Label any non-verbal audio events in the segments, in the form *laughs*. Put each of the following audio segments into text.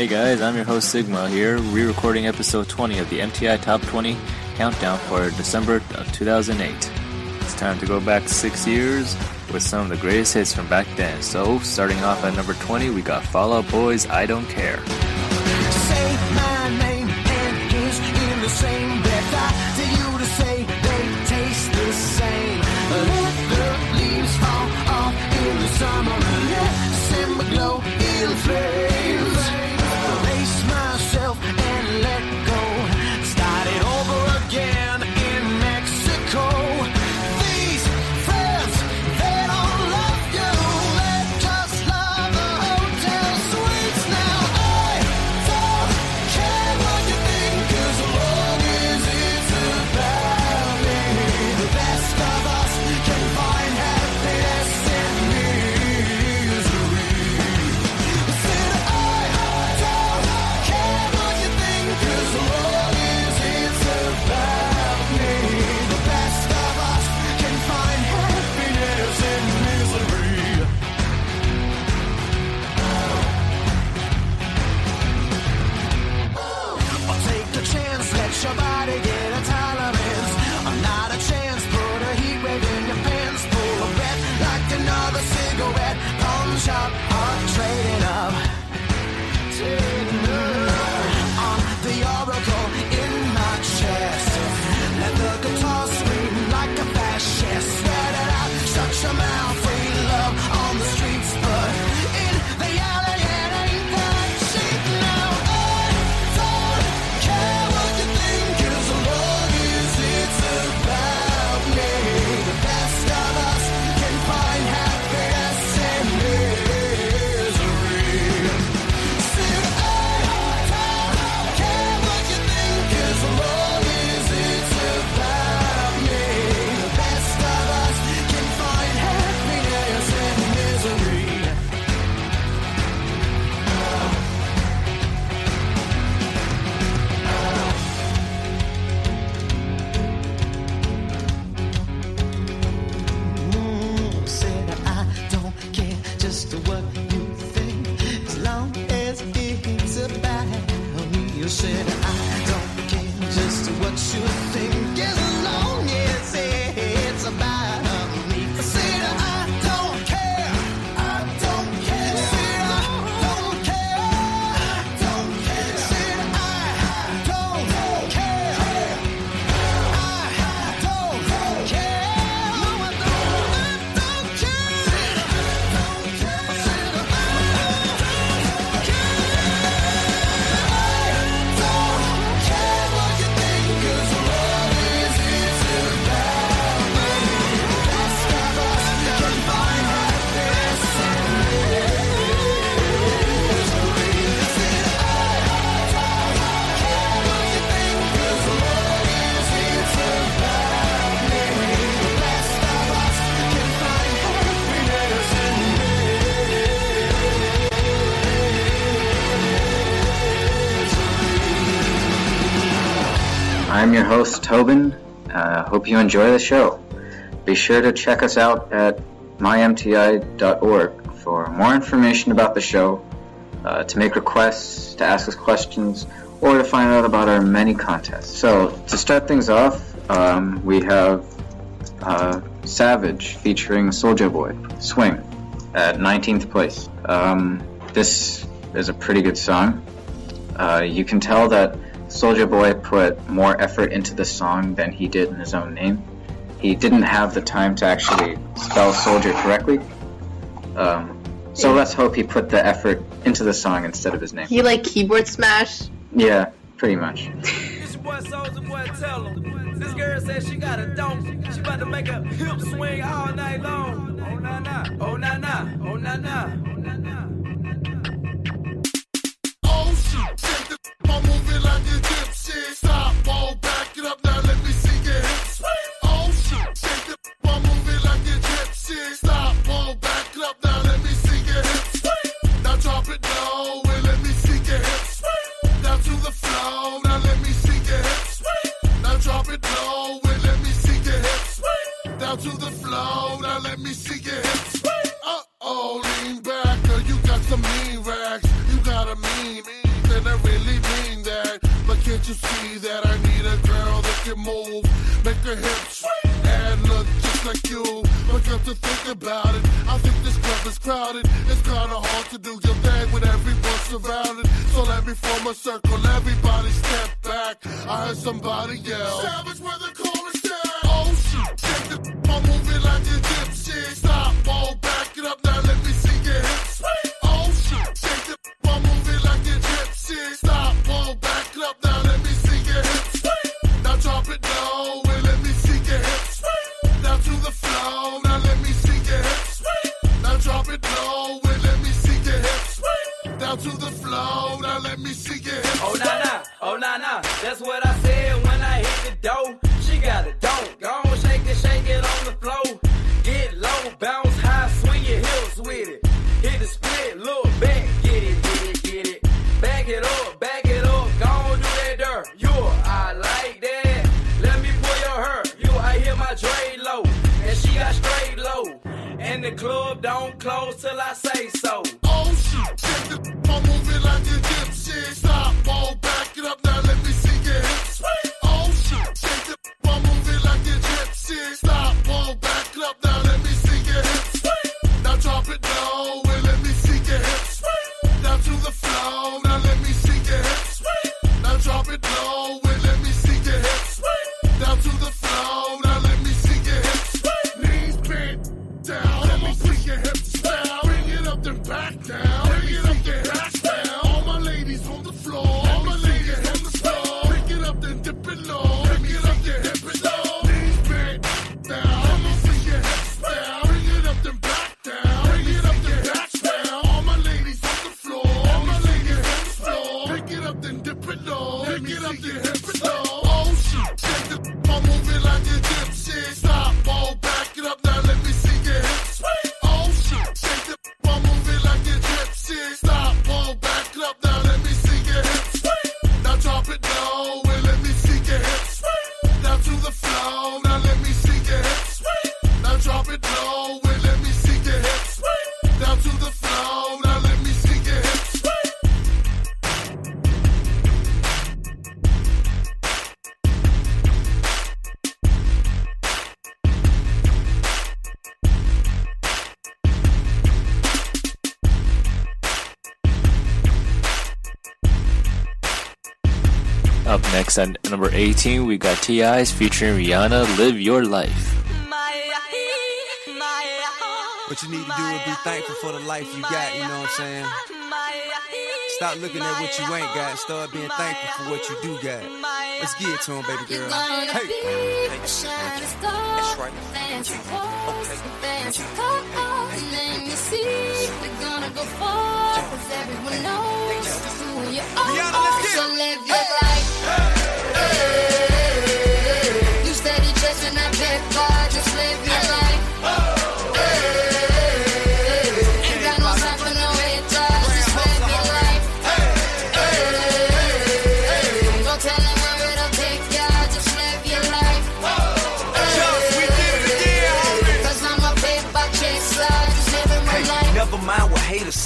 Hey guys, I'm your host Sigma here, re-recording episode 20 of the MTI Top 20 Countdown for December of 2008. It's time to go back six years with some of the greatest hits from back then. So, starting off at number 20, we got Fall Out Boy's I Don't Care. Tauben. Uh, hope you enjoy the show. Be sure to check us out at mymti.org for more information about the show, uh, to make requests, to ask us questions, or to find out about our many contests. So, to start things off, um, we have uh, Savage featuring Soulja Boy, Swing, at 19th place. Um, this is a pretty good song. Uh, you can tell that Soulja Boy put more effort into the song than he did in his own name. He didn't have the time to actually spell soldier correctly. Um, so let's hope he put the effort into the song instead of his name. He like keyboard smash. Yeah, pretty much. Boy Soulja Boy, tell him. This girl says she got a donkey. She about to make a hip swing all night long. Oh na na, oh na na, oh na na, oh na na. Oh my movie like a gypsy. Stop, ball, Can't you see that I need a girl that can move, make her hips and look just like you? But come to think about it, I think this club is crowded. It's kinda hard to do your thing when everyone's surrounded. So let me form a circle, everybody step back. I heard somebody yell. Savage with chorus down. Oh shit, I'm moving like a gypsy. Stop, back That's what I said when I hit the dough. She got it, don't go on, shake it, shake it on the floor. Get low, bounce high, swing your hips with it. Hit the split, look back, get it, get it, get it. Back it up, back it up, go on do that dirt. You, I like that. Let me pull your hair. You, I hear my Dre low, and she got straight low. And the club don't close till I say so. Up next at number 18, we got T.I.'s featuring Rihanna, Live Your Life. What you need to do is be thankful for the life you got, you know what I'm saying? Stop looking at what you ain't got, start being thankful for what you do got. Let's get it to him, baby girl. Hey. That's right. Fancy clothes, fancy cars, let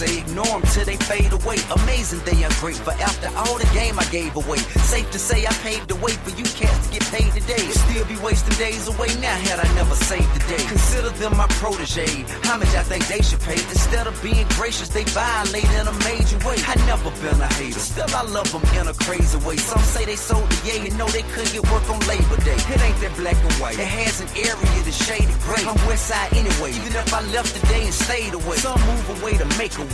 say, ignore them till they fade away. Amazing they ungrateful after all the game I gave away. Safe to say I paved the way for you cats to get paid today. Still be wasting days away now had I never saved the day. Consider them my protege. How much I think they should pay? Instead of being gracious, they violate in a major way. I never been a hater, still I love them in a crazy way. Some say they sold the yay and know they couldn't get work on Labor Day. It ain't that black and white. It has an area that's shaded gray. I'm west side anyway, even if I left today and stayed away. Some move away to make a way,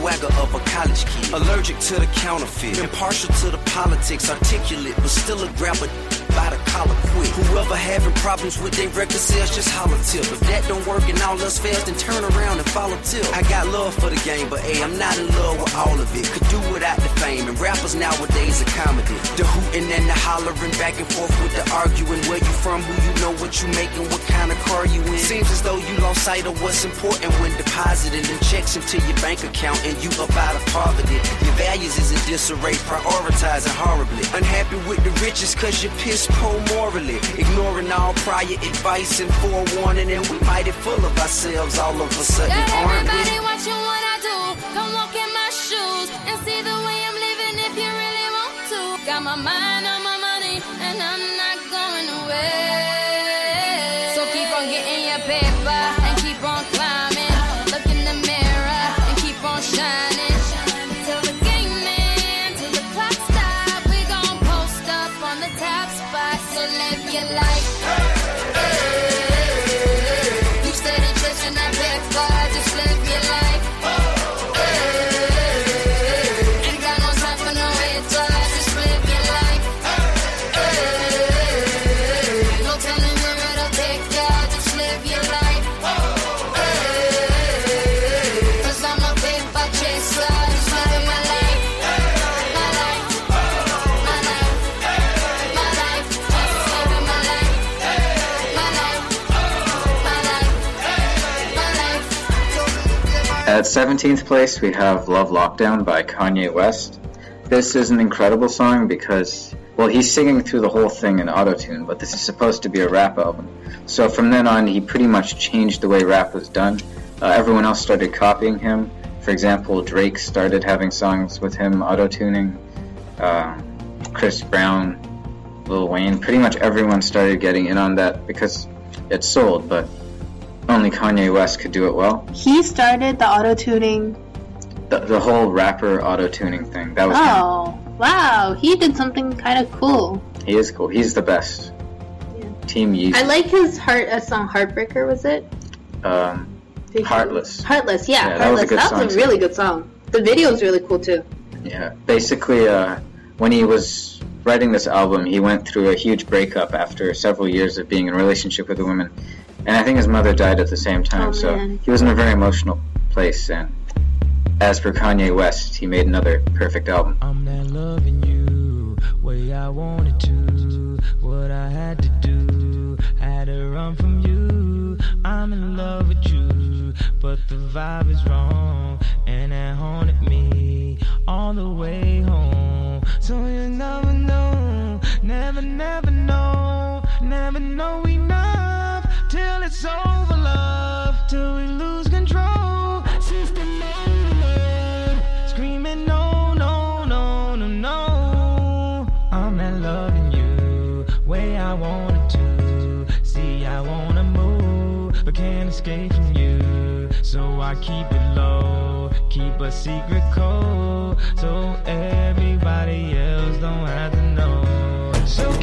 Swagger of a college kid. Allergic to the counterfeit, impartial to the politics, articulate, but still a grabber by the collar quick. Whoever having problems with their record sales, just holler tip. If that don't work and all else fails, then turn around and follow tip. I got love for the game, but hey, I'm not in love with all of it. Could do without the fame, and rappers nowadays are comedy. The hooting and the hollering, back and forth with the arguing. Where you from, who you what you making, what kind of car you in. Seems as though you lost sight of what's important when depositing in checks into your bank account and you up out of poverty. Your values is in disarray, prioritizing horribly. Unhappy with the riches cause you're piss poor morally. Ignoring all prior advice and forewarning, and we mighty full of ourselves all of a sudden, aren't everybody we? watching what I do. 17th place, we have Love Lockdown by Kanye West. This is an incredible song because, well, he's singing through the whole thing in autotune, but this is supposed to be a rap album. So from then on, he pretty much changed the way rap was done. Uh, everyone else started copying him. For example, Drake started having songs with him autotuning. Uh, Chris Brown, Lil Wayne, pretty much everyone started getting in on that because it sold, but only Kanye West could do it well. He started the auto tuning. The, the whole rapper auto tuning thing. That was him. Oh, wow. He did something kind of cool. He is cool. He's the best. Team Yeezy. I like his heart uh, song Heartbreaker, was it? um, Did you- Heartless. Heartless, yeah. Yeah, that was a Heartless. good That song, was a too. really good song. The video was really cool too. Yeah. Basically, uh, when he was writing this album, he went through a huge breakup after several years of being in a relationship with a woman, and I think his mother died at the same time. Oh, so man. he was in a very emotional place. And as for Kanye West, he made another perfect album. I'm not loving you way I wanted to. What I had to do, had to run from you. I'm in love with you, but the vibe is wrong, and it haunted me all the way home. So you never know, never, never know, never know enough till it's over, love, till we lose control. System overload, screaming no, no, no, no, no. I'm not loving you way I wanted to. See, I wanna move, but can't escape from you. So I keep it low, keep a secret code, so everybody else don't have to know. So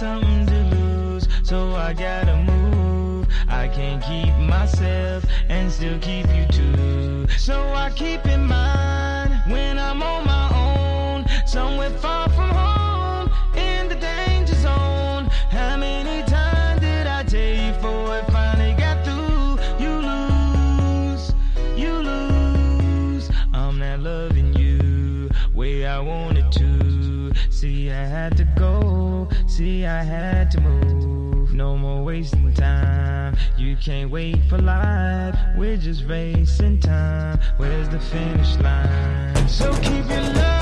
something to lose, so I gotta move. I can't keep myself and still keep you too. So I keep in mind I had to move. No more wasting time. You can't wait for life. We're just racing time. Where's the finish line? So keep your love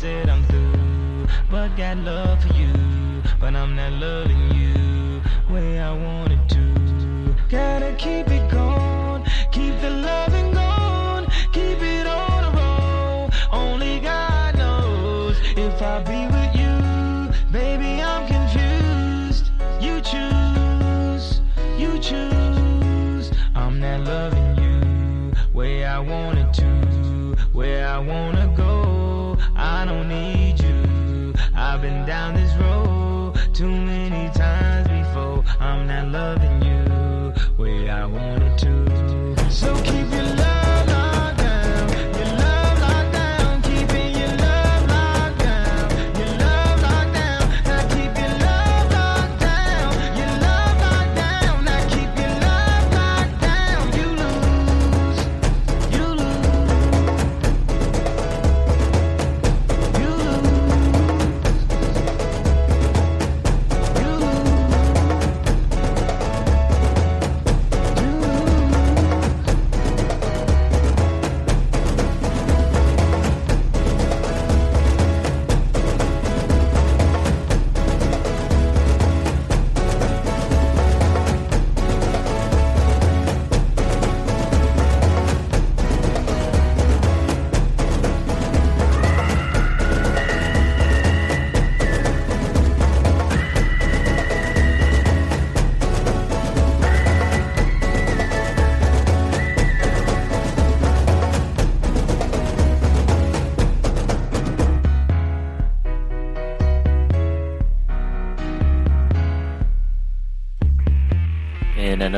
said I'm through, but got love for you, but I'm not loving you way I wanted to. Gotta keep it. loving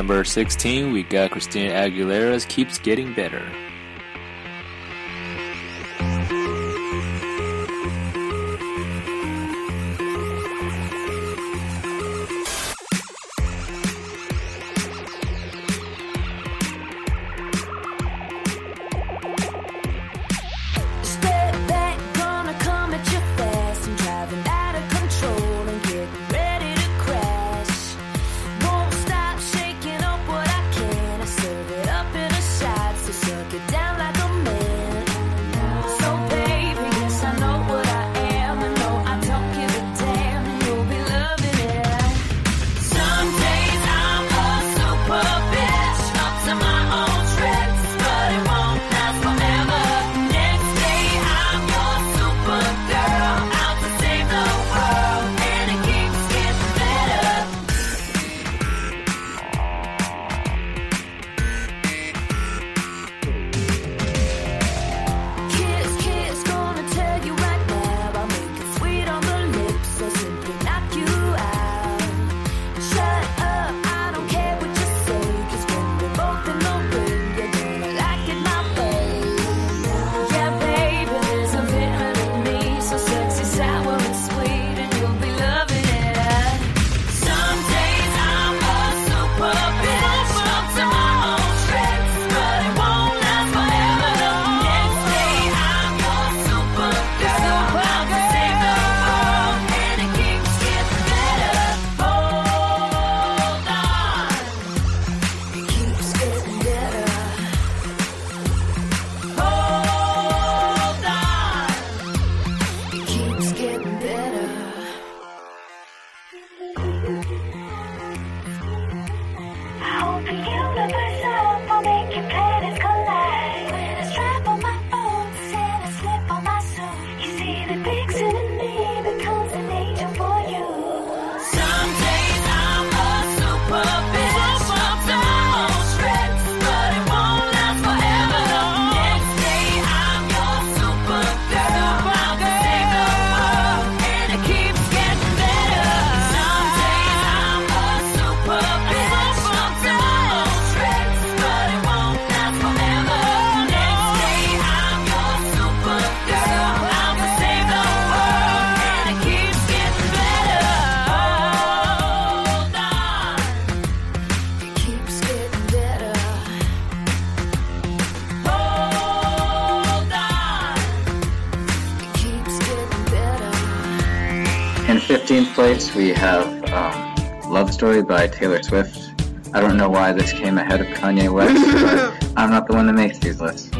number 16, we got Christina Aguilera's Keeps Getting Better. highlights, we have um, Love Story by Taylor Swift. I don't know why this came ahead of Kanye West, but *laughs* I'm not the one that makes these lists.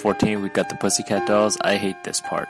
Fourteen. we got the Pussycat Dolls. I hate this part.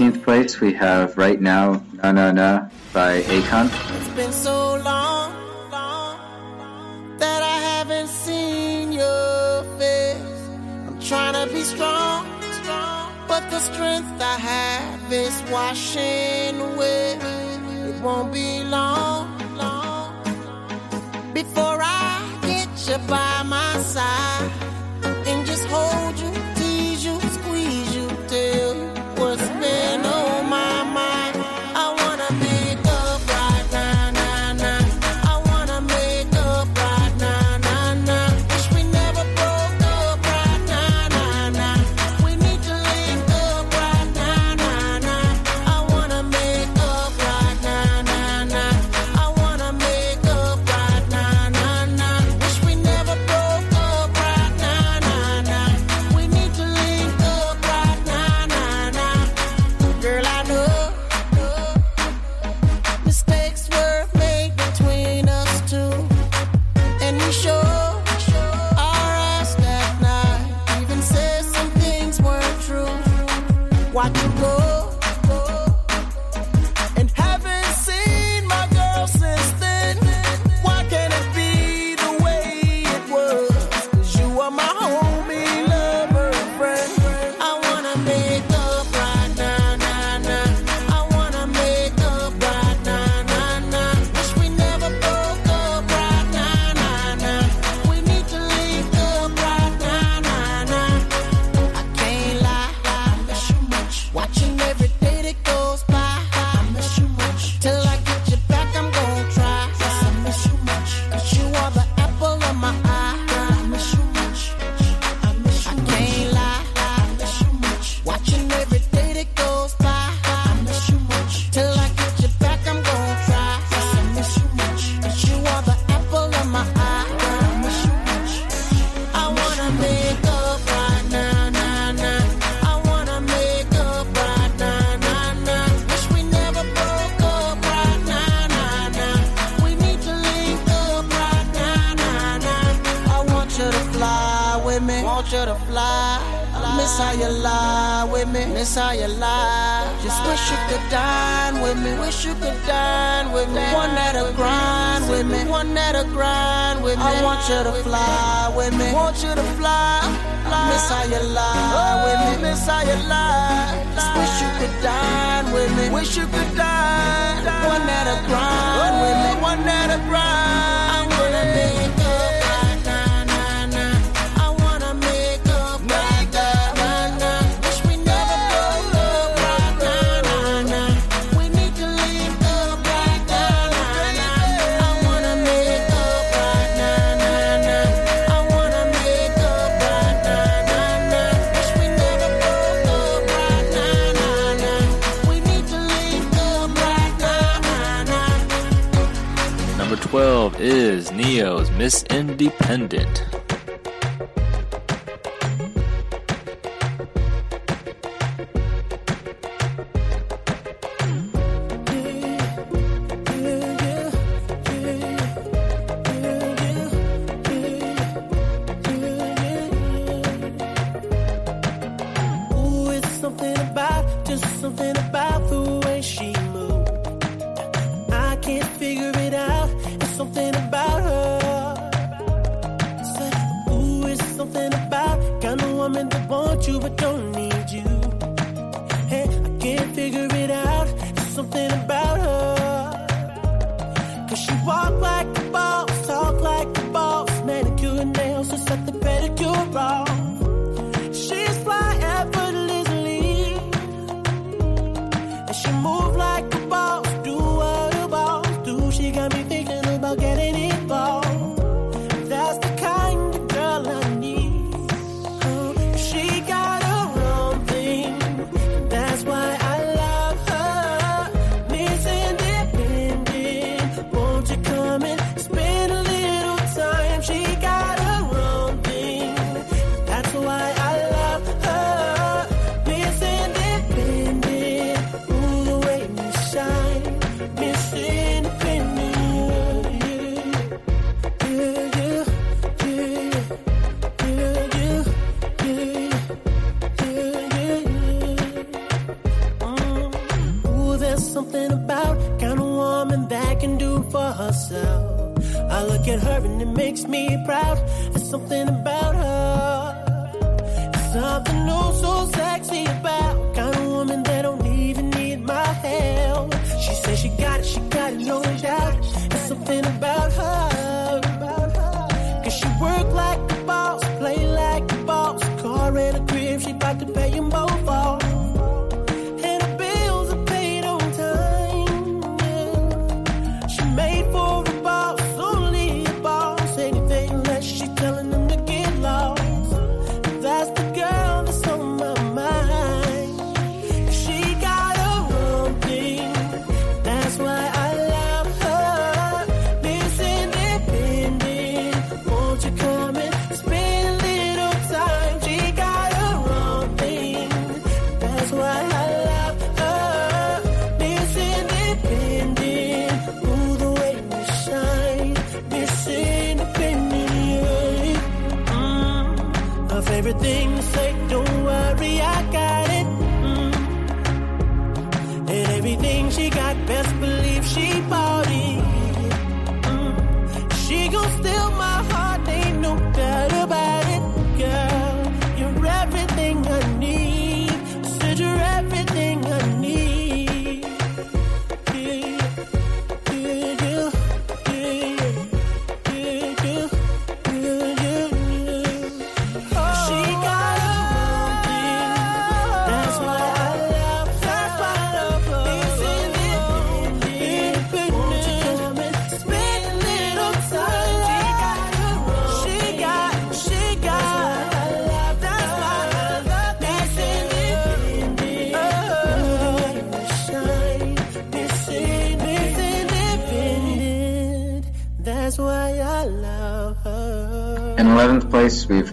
15th place, we have Right Now, Na Na Na by Akon. It's been so long, long that I haven't seen your face. I'm trying to be strong, strong, but the strength I have is washing away. It won't be long, long before I get you by my side. with me. Want you to fly. I miss how you lie with me. Miss how you lie. Just wish you could dine with me. Wish you could dine with me. One that'll grind with me. One that'll grind with me. I want you to fly with me. Want you to fly. I miss how you lie oh, with me. Miss how you lie. Just wish you could dine with me. Wish you could dine. One that'll grind with me. Oh, one that'll grind. Miss Independent.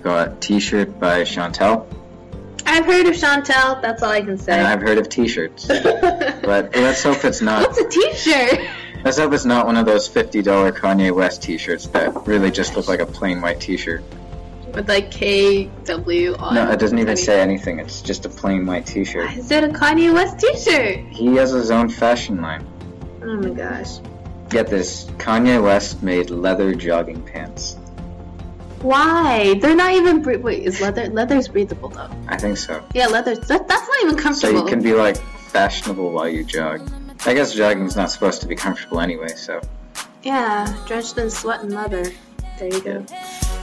got T-shirt by Shontelle. I've heard of Shontelle. That's all I can say. And I've heard of T-shirts, *laughs* but let's hope it's not. What's a T-shirt? Let's hope it's not one of those fifty-dollar Kanye West T-shirts that really just look like a plain white T-shirt. With like KW on. No, it doesn't even say anything. It's just a plain white T-shirt. Is it a Kanye West T-shirt? He has his own fashion line. Oh my gosh. Get this: Kanye West made leather jogging pants. Why? They're not even bre- wait. Is leather leather's breathable though? I think so. Yeah, leather. that, that's not even comfortable. So comfortable. you can be like fashionable while you jog. I guess jogging's not supposed to be comfortable anyway. So Yeah, drenched in sweat and leather. There you go.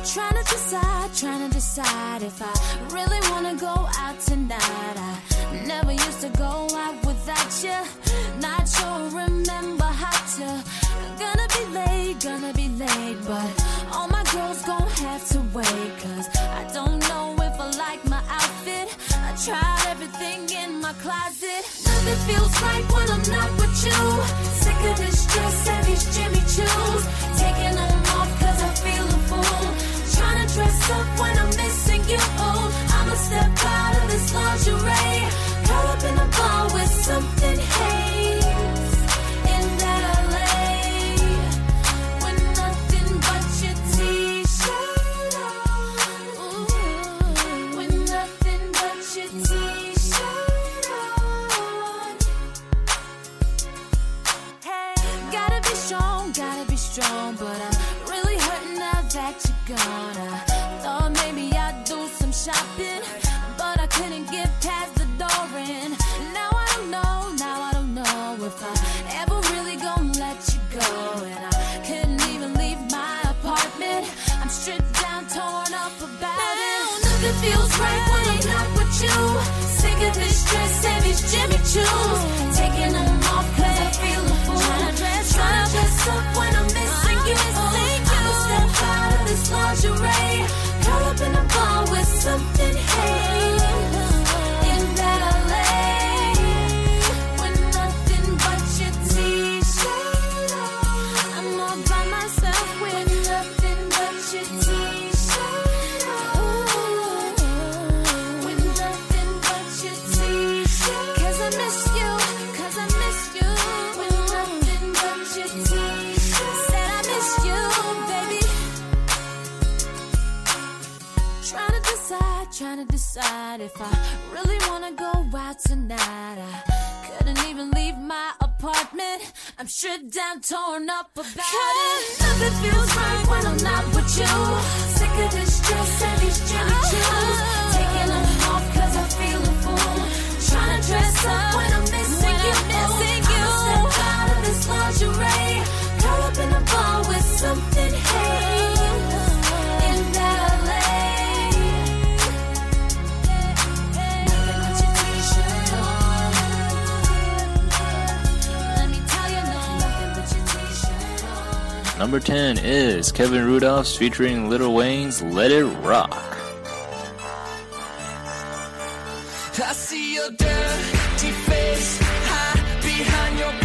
Trying to decide, trying to decide if I really wanna go out tonight. I never used to go out without you. Not sure, remember how to. Gonna be late, gonna be late, but all my girls gon' have to wait. Cause I don't know if I like my outfit. I tried everything in my closet. Nothing feels right when I'm not with you. Sick of this dress and these Jimmy Choos. Taking them off cause I feel a fool. Trying to dress up when I'm missing you. I'ma step out of this lingerie. Curl up in a bar with something haze. Strong, but I'm really hurting now that you're gone. I thought maybe I'd do some shopping, but I couldn't get past the door. And now I don't know, now I don't know if I ever really gonna let you go. And I couldn't even leave my apartment. I'm stripped down, torn up about it. Nothing feels right when I'm not with you. Sick of this dress and these Jimmy Choos. Decide if I really wanna go out tonight. I couldn't even leave my apartment. I'm shit down, torn up about it. Nothing feels right when I'm not with you. Sick of this dress and these Jimmy oh. Choos. Taking them off cause I feel a fool. Trying to dress up when I'm missing you. I'm Missing you. I'ma step out of this lingerie. Curl up in a bar with something haze. Number 10 is Kevin Rudolf's featuring Lil Wayne's Let It Rock. I see your dirty face high behind your.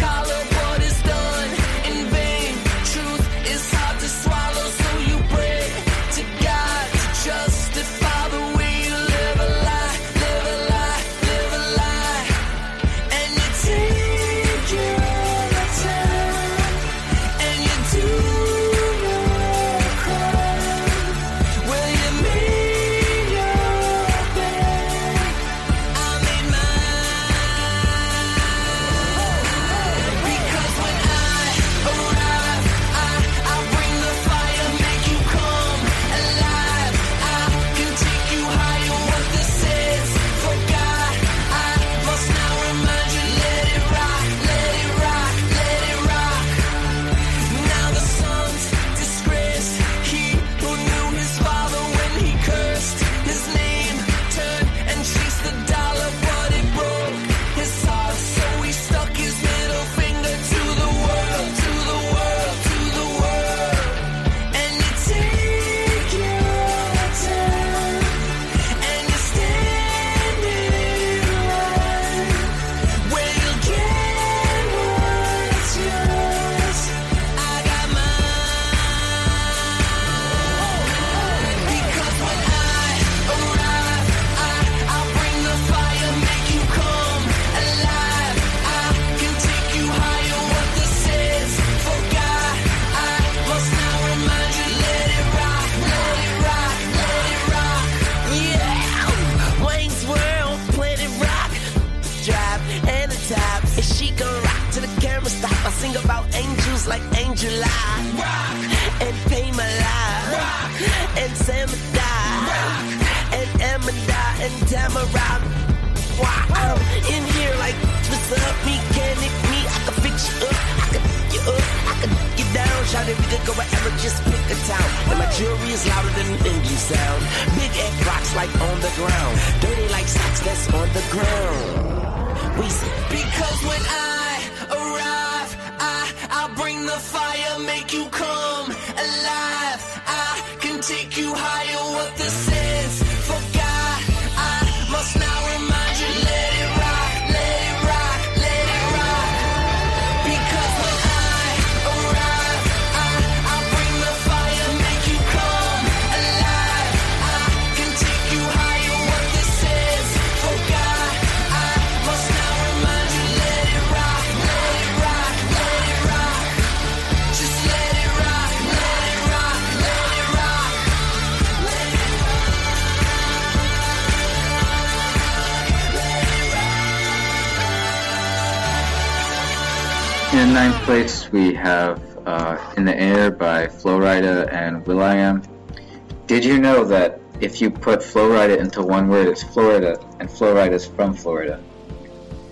July. And pay my life. Rock. And Samada. And Amanda and Tamara. In here like up, me? I can fix you up, I can you up, I can down. Shout it, just pick a town. And my jewelry is louder than an sound. Big rocks like on the ground. Dirty like socks that's on the ground. We because when I fire, make you come alive. I can take you higher. Place, we have uh, In the Air by Flo Rida and Will.i.am. Did you know that if you put Flo Rida into one word, it's Florida, and Flo Rida is from Florida?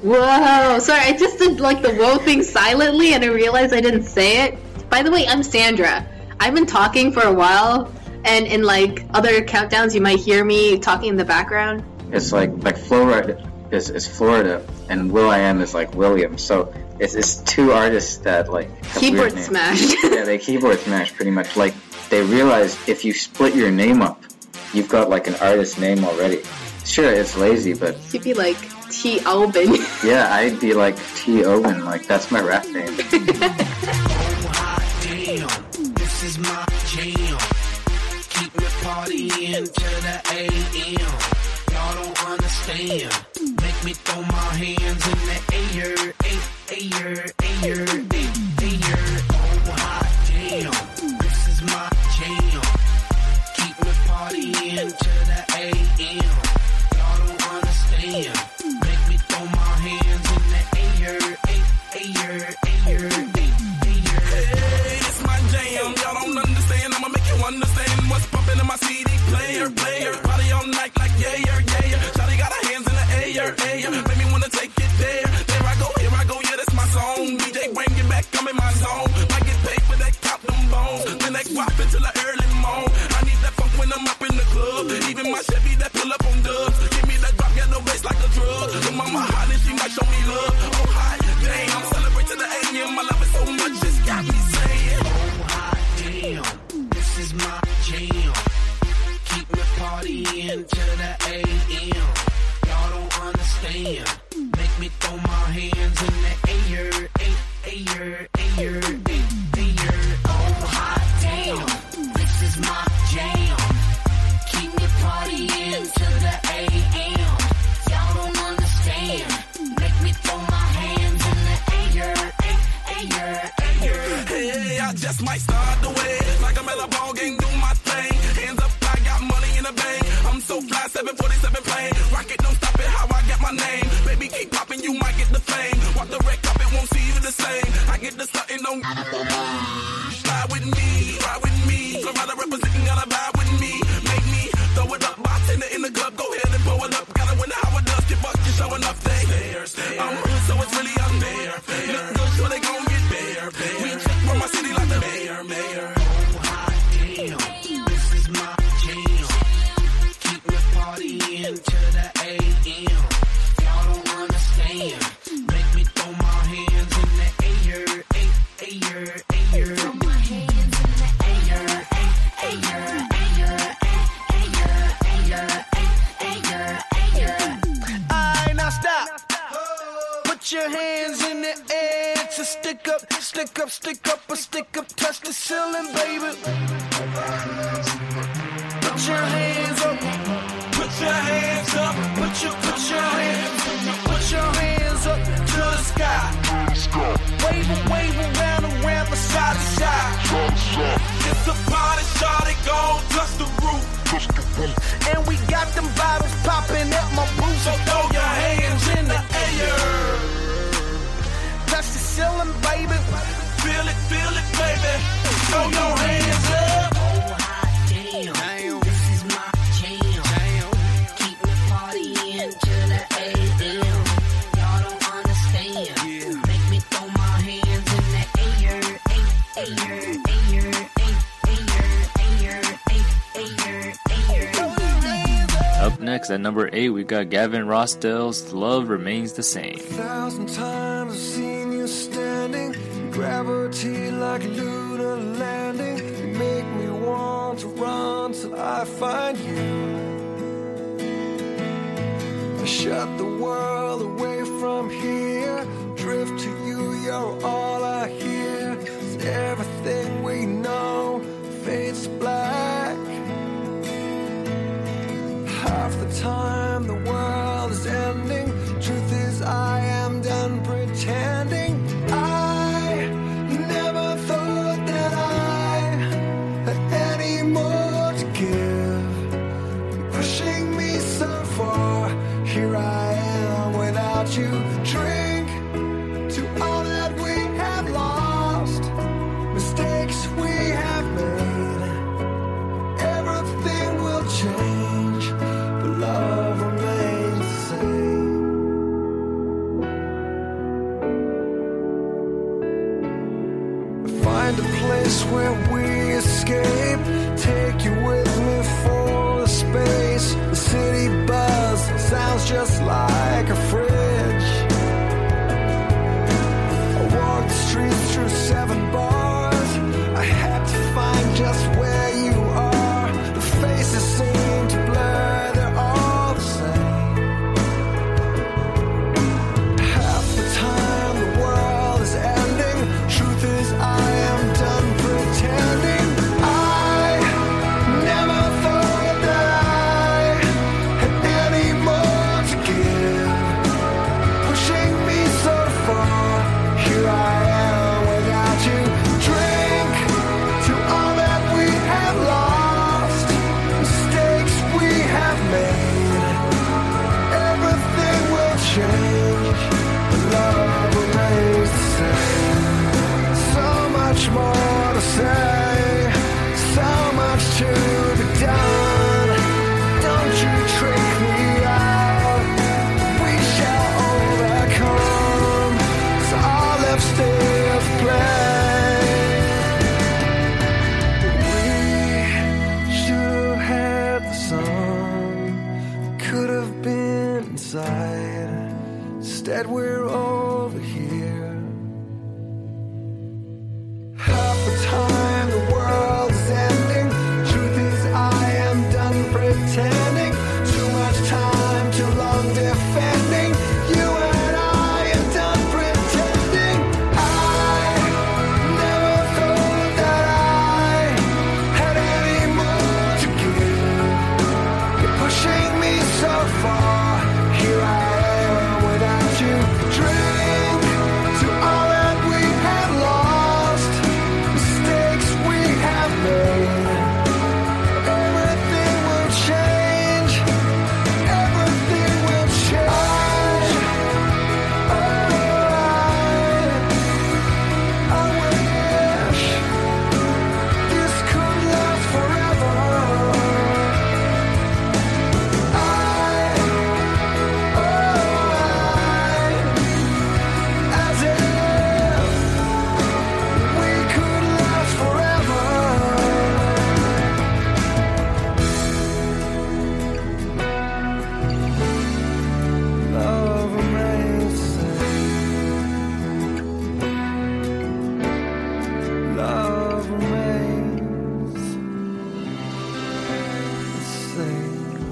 Whoa! Sorry, I just did like the whoa thing silently and I realized I didn't say it. By the way, I'm Sandra. I've been talking for a while, and in like other countdowns, you might hear me talking in the background. It's like like Flo Rida is, is Florida, and Will.i.am is like William. So it's, it's two artists that like Keyboard weird names. smash. *laughs* yeah, they keyboard smash pretty much. Like they realize if you split your name up, you've got like an artist name already. Sure, it's lazy, but You'd be like T. Albin. *laughs* yeah, I'd be like T. Owen. Like that's my rap name. Oh goddamn. This is my damn, this is my they until the early. I need that funk when I'm up in the club. Even my Chevy that pull up on dubs. Give me that drop, like a drug. Mama hot and she might show me love. Oh hot, damn. Celebrate to the AM. I love it so much, it's got me saying. Oh hot damn, this is my jam. Keep me partying to the AM. Y'all don't understand. Make me throw my hands in the air, air, air, air. number eight, we got Gavin Rossdale's Love Remains the Same. place where we escape.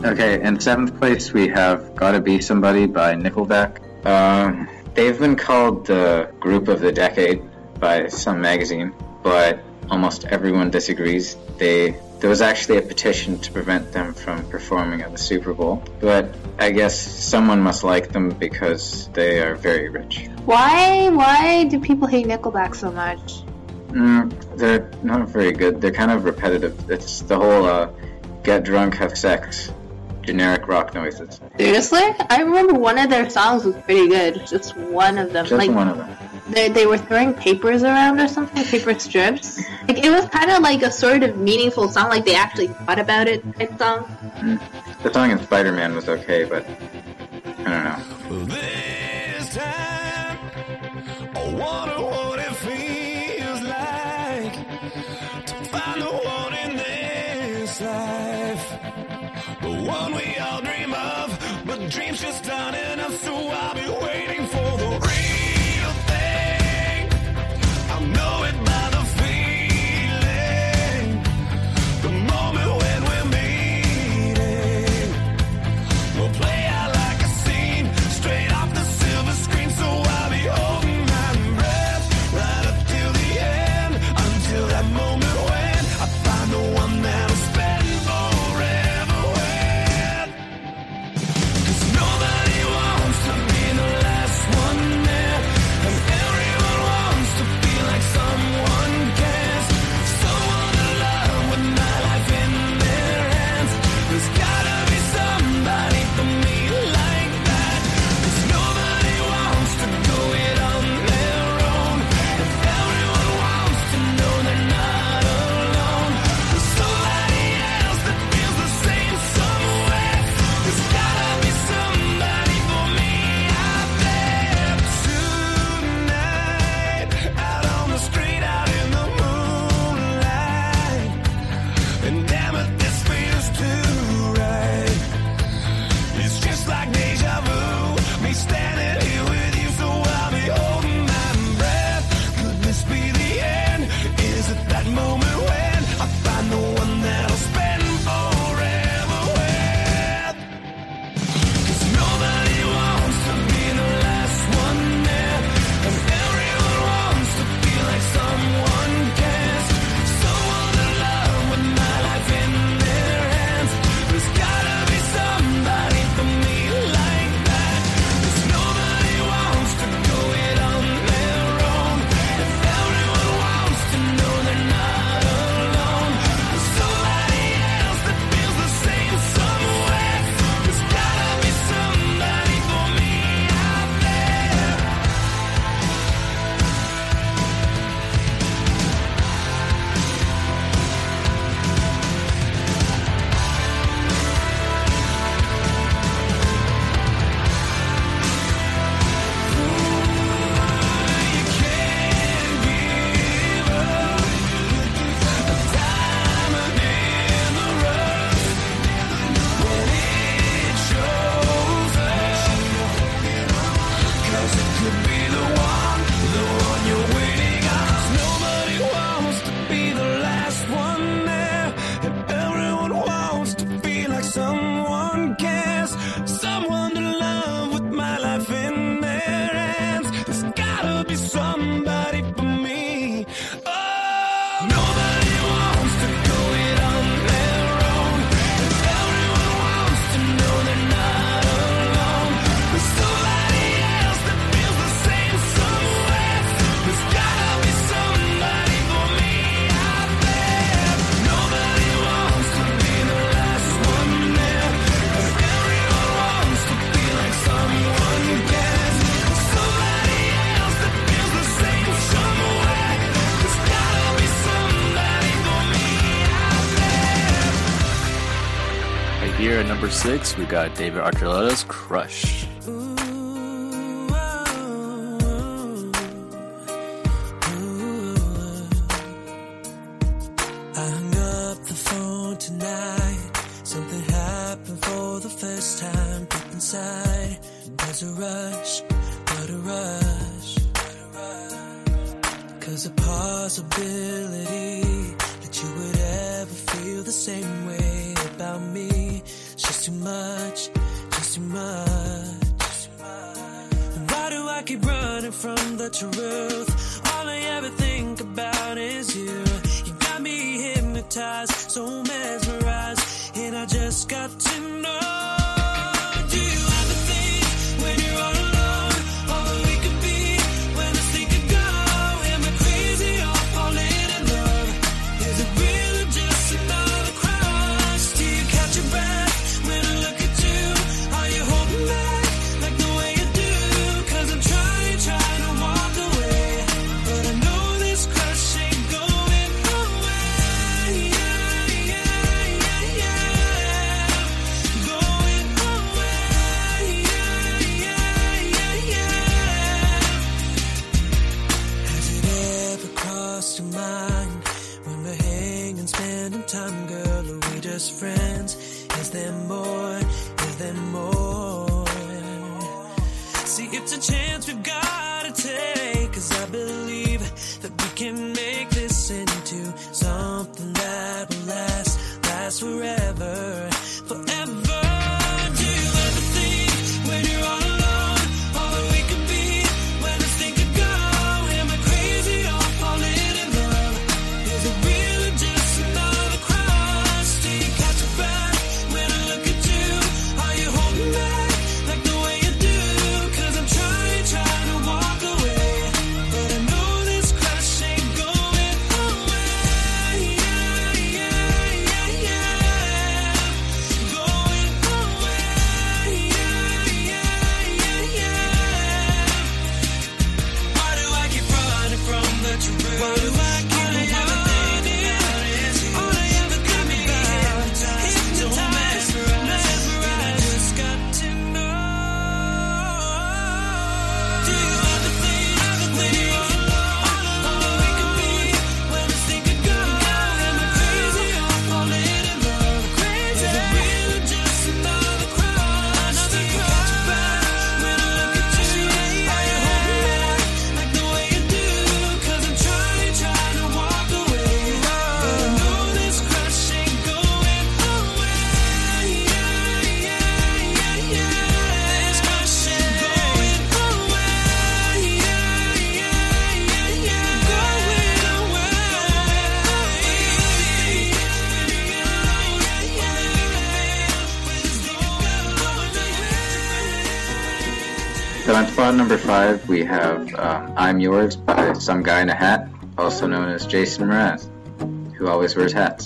Okay, in seventh place we have Gotta Be Somebody by Nickelback. Um, they've been called the group of the decade by some magazine, but almost everyone disagrees. They there was actually a petition to prevent them from performing at the Super Bowl, but I guess someone must like them because they are very rich. Why why do people hate Nickelback so much? Mm, they're not very good. They're kind of repetitive. It's the whole uh, get drunk, have sex generic rock noises. Seriously? I remember one of their songs was pretty good. Just one of them. Just like, one of them. They, they were throwing papers around or something, paper strips. Like it was kind of like a sort of meaningful song, like they actually thought about it type song. Mm-hmm. The song in Spider Man was okay, but I don't know. This time, oh, I wonder what it feels like to find the one in this life one we all dream of, but dreams just aren't enough, so I'll be waiting. six, we got David Archuleta's Crush. on number five, we have um, I'm Yours by Some Guy in a Hat, also known as Jason Mraz, who always wears hats.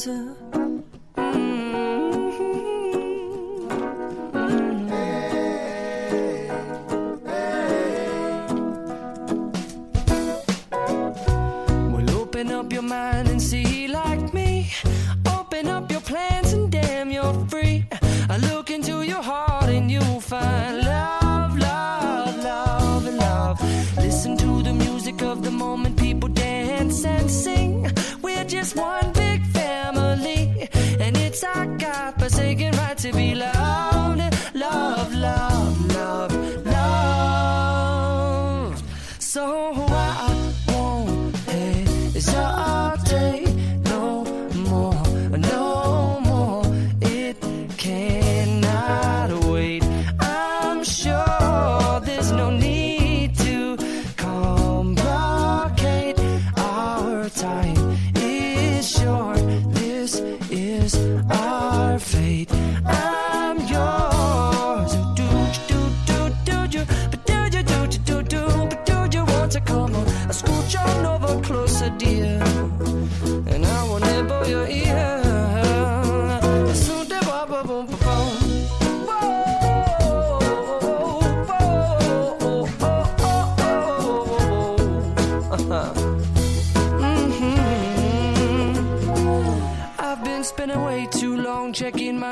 있어. I got, forsaken right to be loved.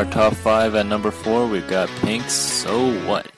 our top five. At number four, we've got Pink So What.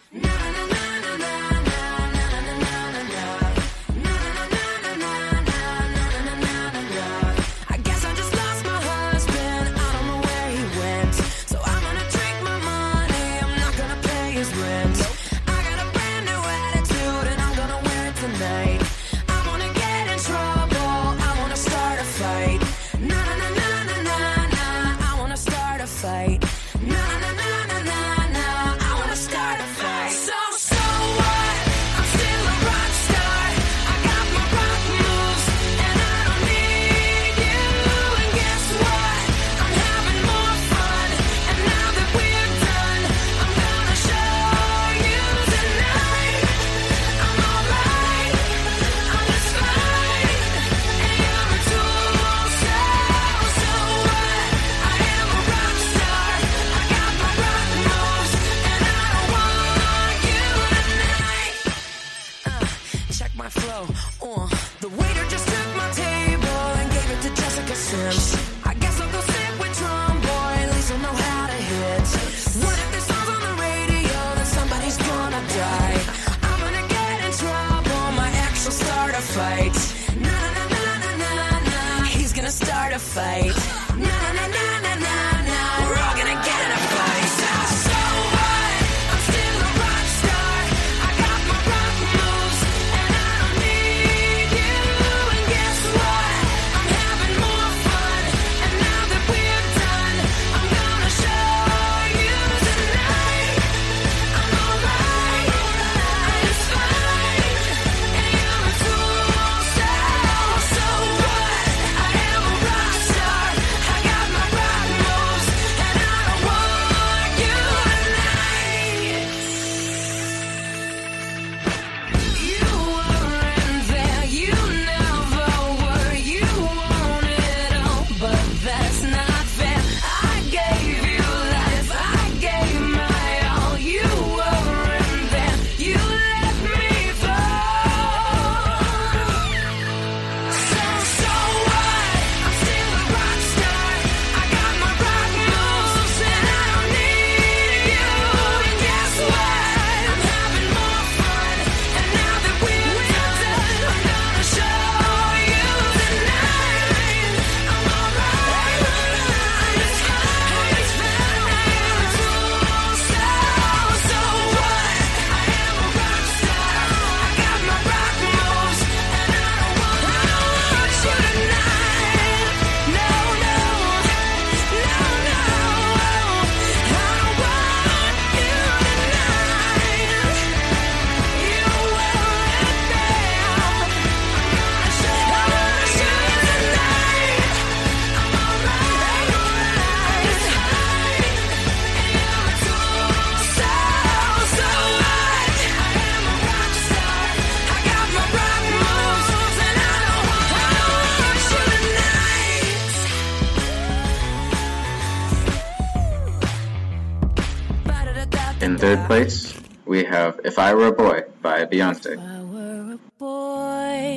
place, we have If I Were a Boy by Beyonce. If I were a boy,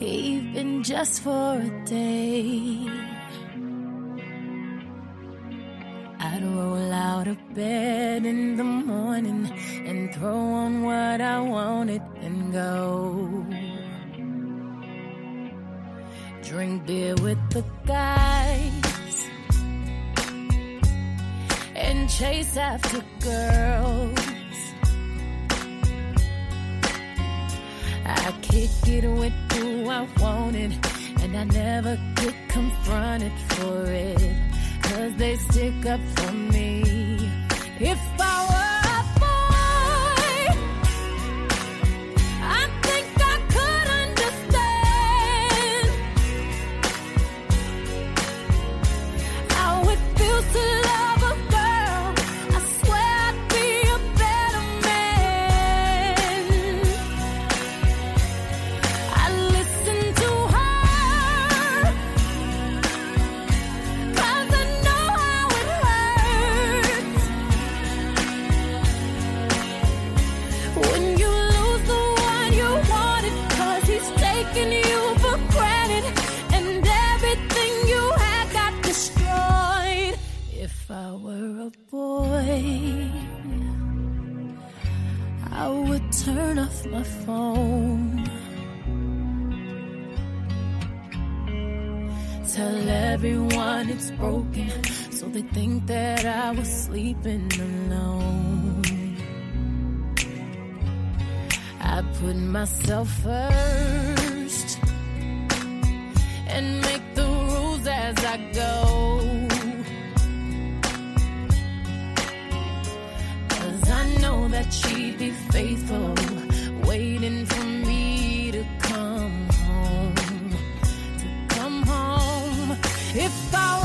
even just for a day, I'd roll out of bed in the morning and throw on what I wanted and go. Drink beer with the guys chase after girls. I kick it with who I wanted, and I never get confronted for it. Cause they stick up for me. If I I would turn off my phone. Tell everyone it's broken, so they think that I was sleeping alone. I put myself first and make the rules as I go. she'd be faithful, waiting for me to come home. To come home. If I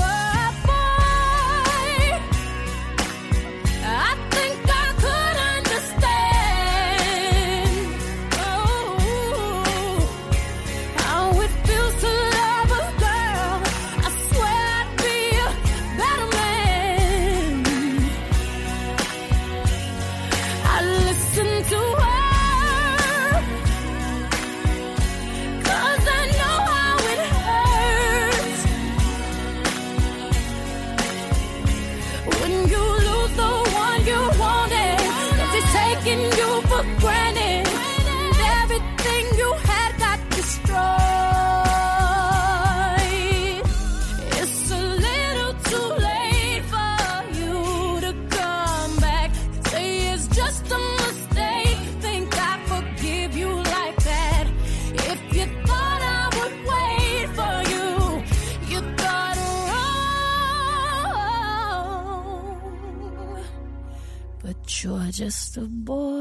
just a boy.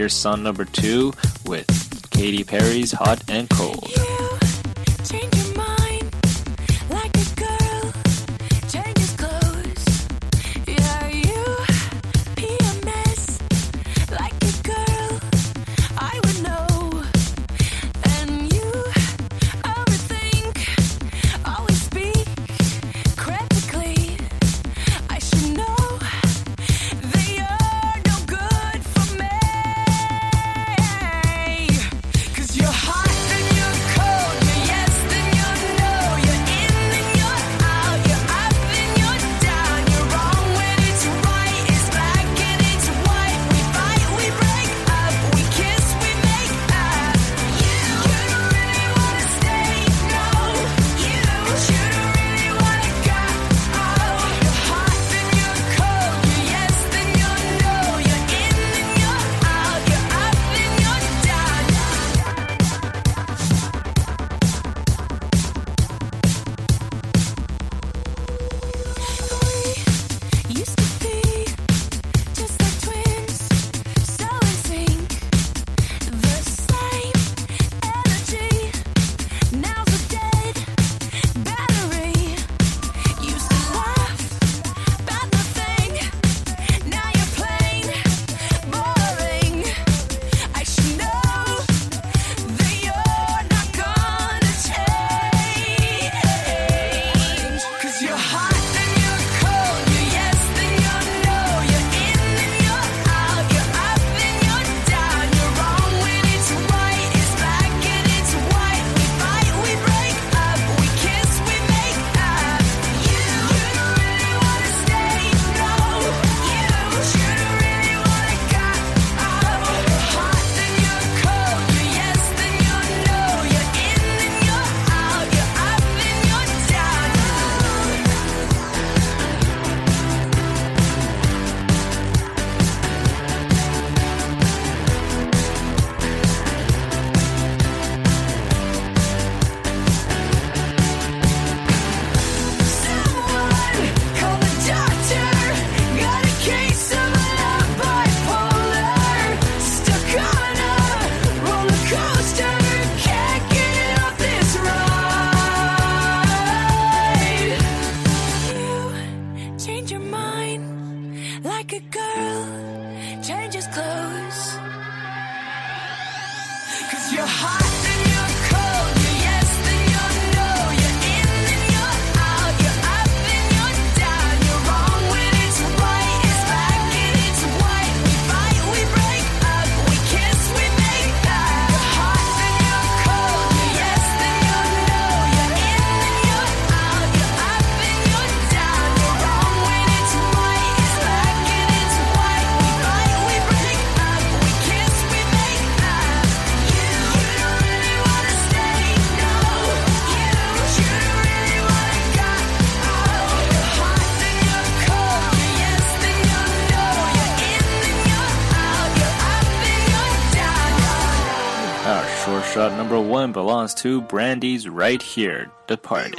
Here's song number two with Katy Perry's Hot and Cold. Yeah. response to Brandy's Right Here, Departed.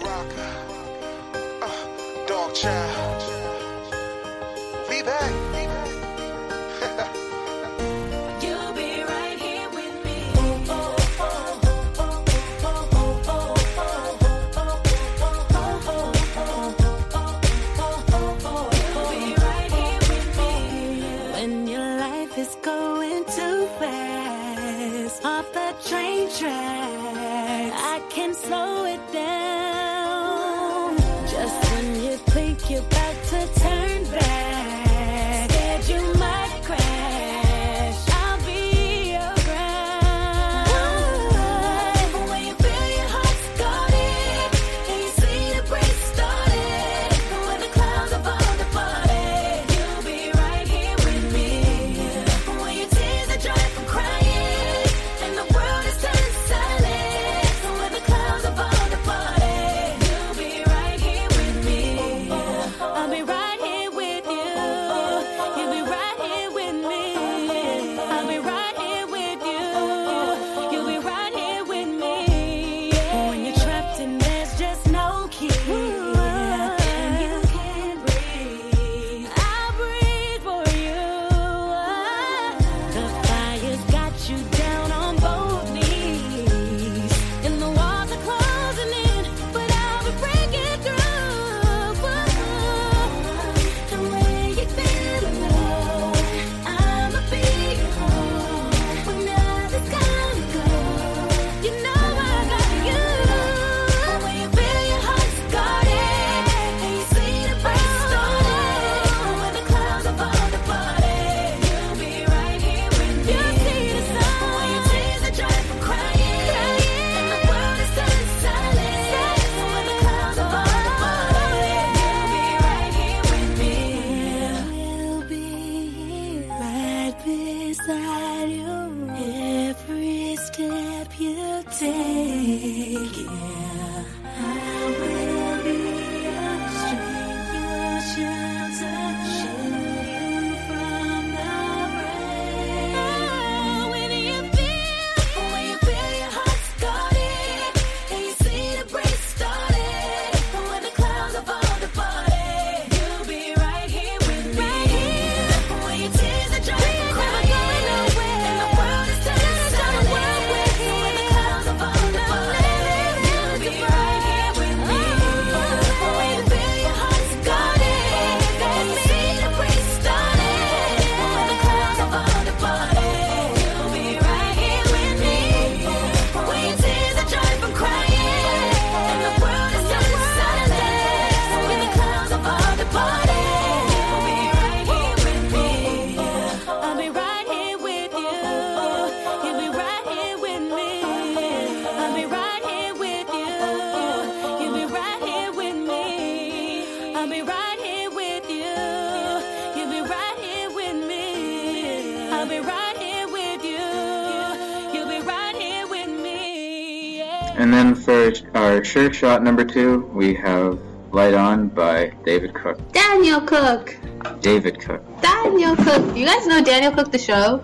picture, shot number two, we have Light On by David Cook. Daniel Cook! David Cook. Daniel Cook! You guys know Daniel Cook the show?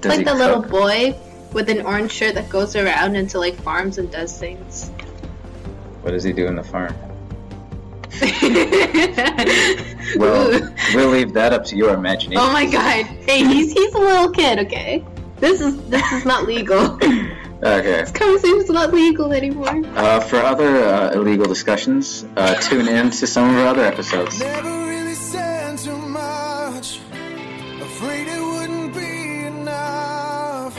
Does like the cook? little boy with an orange shirt that goes around into like farms and does things. What does he do in the farm? *laughs* well, Ooh. we'll leave that up to your imagination. Oh my god. Hey, he's he's a little kid, okay? This is this is not legal. Okay. This conversation's not legal anymore. Uh, for other uh, illegal discussions, uh, tune in to some of our other episodes. Never really said too much. Afraid it wouldn't be enough.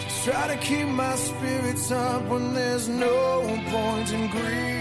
Just try to keep my spirits up when there's no point in grief.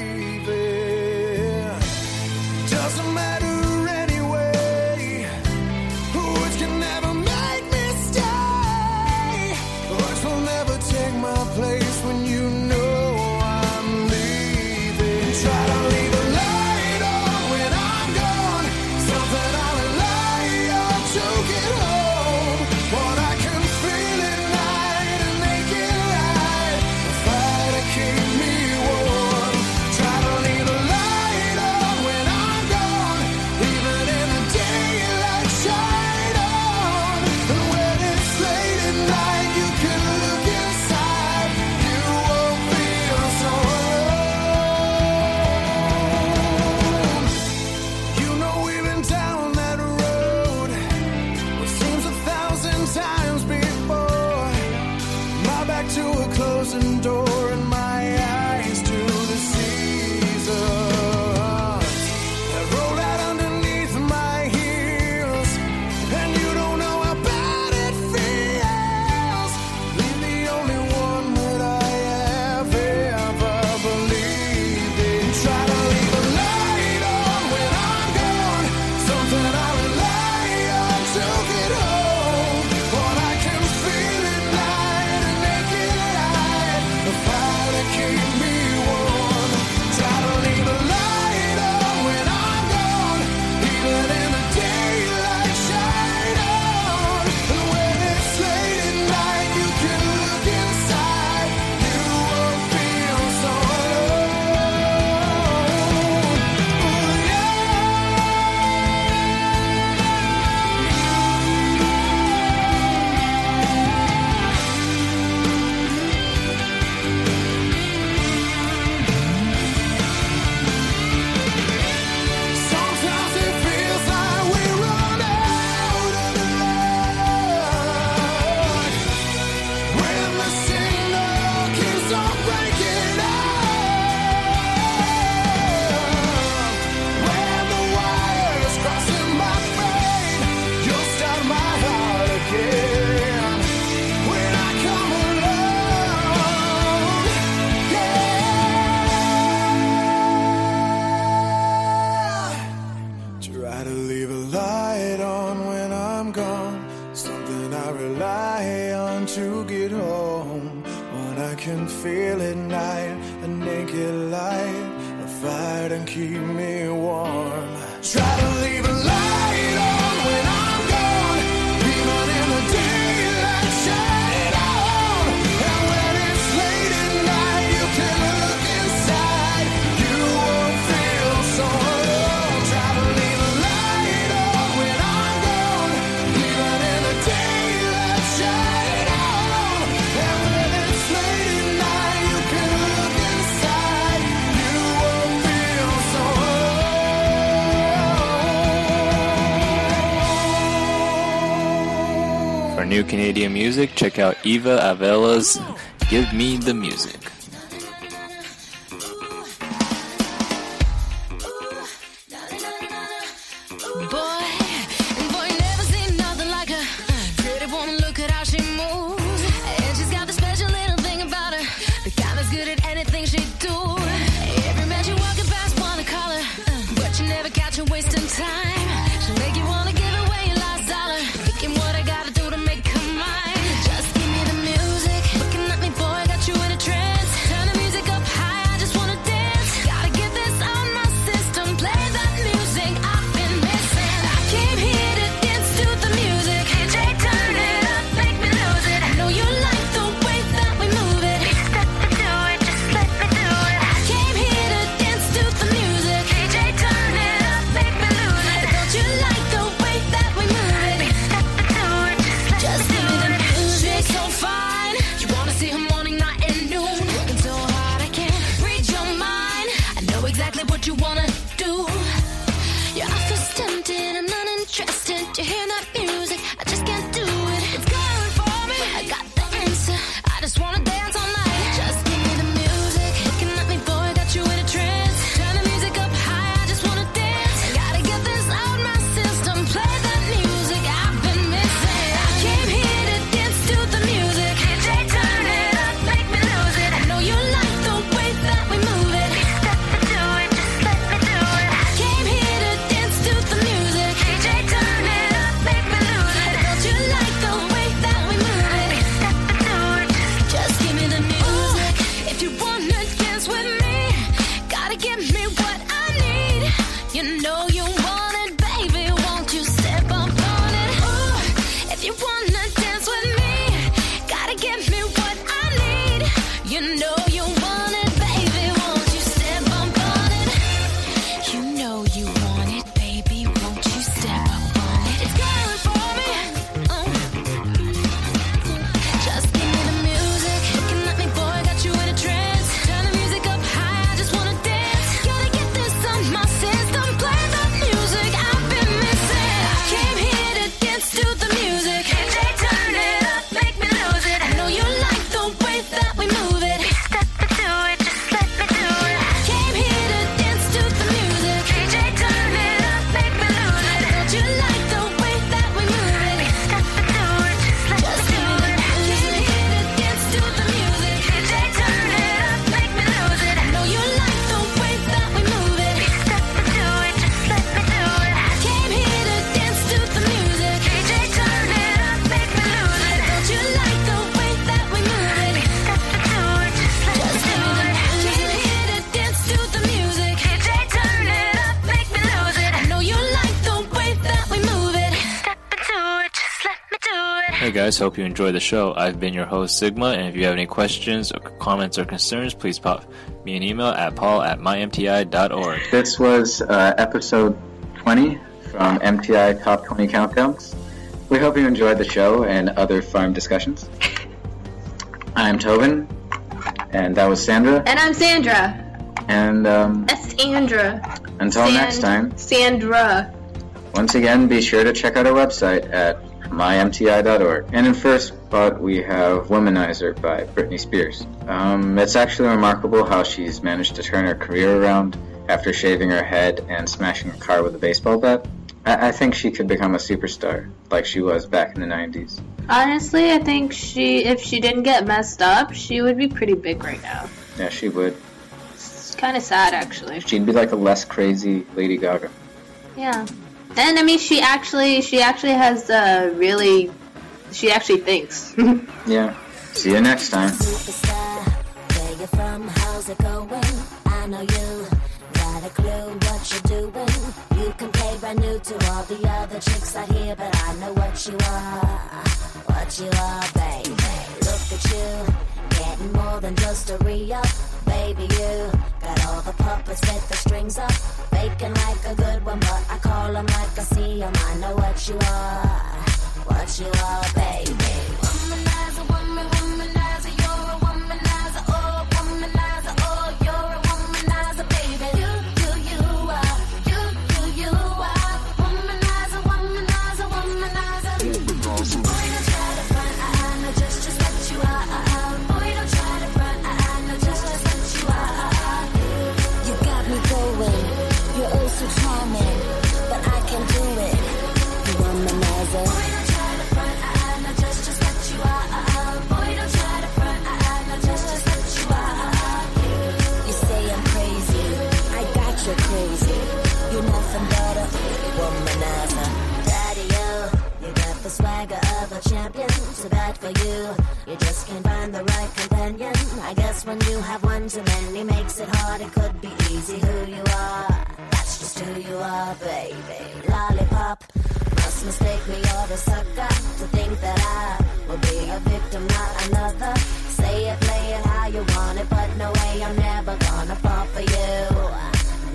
For new Canadian music, check out Eva Avila's Give Me the Music. Guys, hope you enjoy the show. I've been your host Sigma, and if you have any questions or comments or concerns, please pop me an email at paul at mymti.org. This was uh, episode 20 from MTI Top 20 Countdowns. We hope you enjoyed the show and other fun discussions. I'm Tauben, and that was Sandra. And I'm Sandra. And um, That's Sandra. until San- next time, Sandra. once again, be sure to check out our website at mymti.org. And in first spot, we have Womanizer by Britney Spears. Um, it's actually remarkable how she's managed to turn her career around after shaving her head and smashing a car with a baseball bat. I, I think she could become a superstar like she was back in the 90s. Honestly, I think she, if she didn't get messed up, she would be pretty big right now. Yeah, she would. It's kind of sad, actually. She'd be like a less crazy Lady Gaga. Yeah. And I mean, she actually, she actually has uh, really, she actually thinks. *laughs* Yeah. See you next time. Where you from? How's it going? I know you got a clue what you're doing. You can play brand new to all the other chicks out here, but I know what you are. What you are, baby. Look at you, getting more than just a re-up. Baby, you got all the puppets with the strings up. Faking like a good one, but I call them like I see them. I know what you are. What you are, baby. For you, you just can't find the right companion. I guess when you have one too many makes it hard. It could be easy who you are. That's just who you are, baby. Lollipop. Must mistake me or the sucker to think that I will be a victim, not another. Say it, play it how you want it, but no way I'm never gonna fall for you.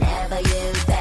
Never you,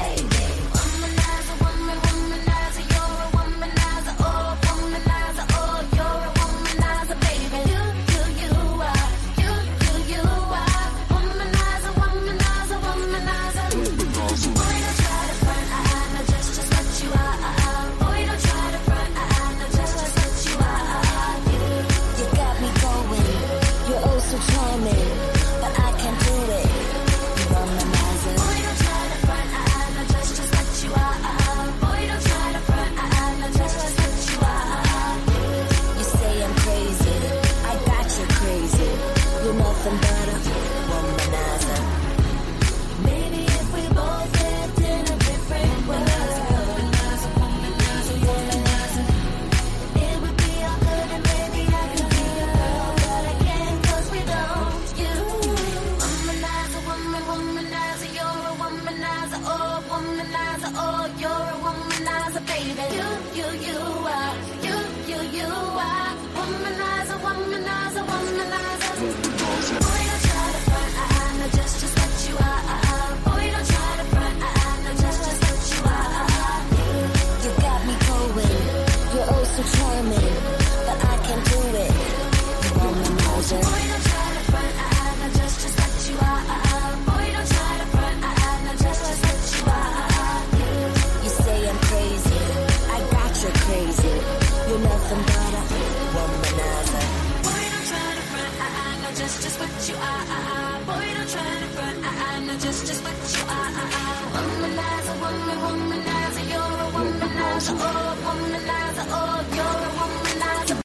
just, just what you are. Womanizer, woman, womanizer, you're a womanizer, oh, womanizer, oh, you're a womanizer.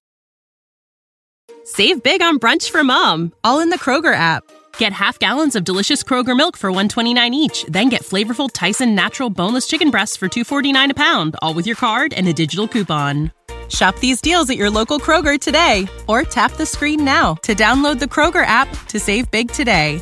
Save big on brunch for mom, all in the Kroger app. Get half gallons of delicious Kroger milk for 129 each, then get flavorful Tyson natural boneless chicken breasts for 249 a pound, all with your card and a digital coupon. Shop these deals at your local Kroger today or tap the screen now to download the Kroger app to save big today.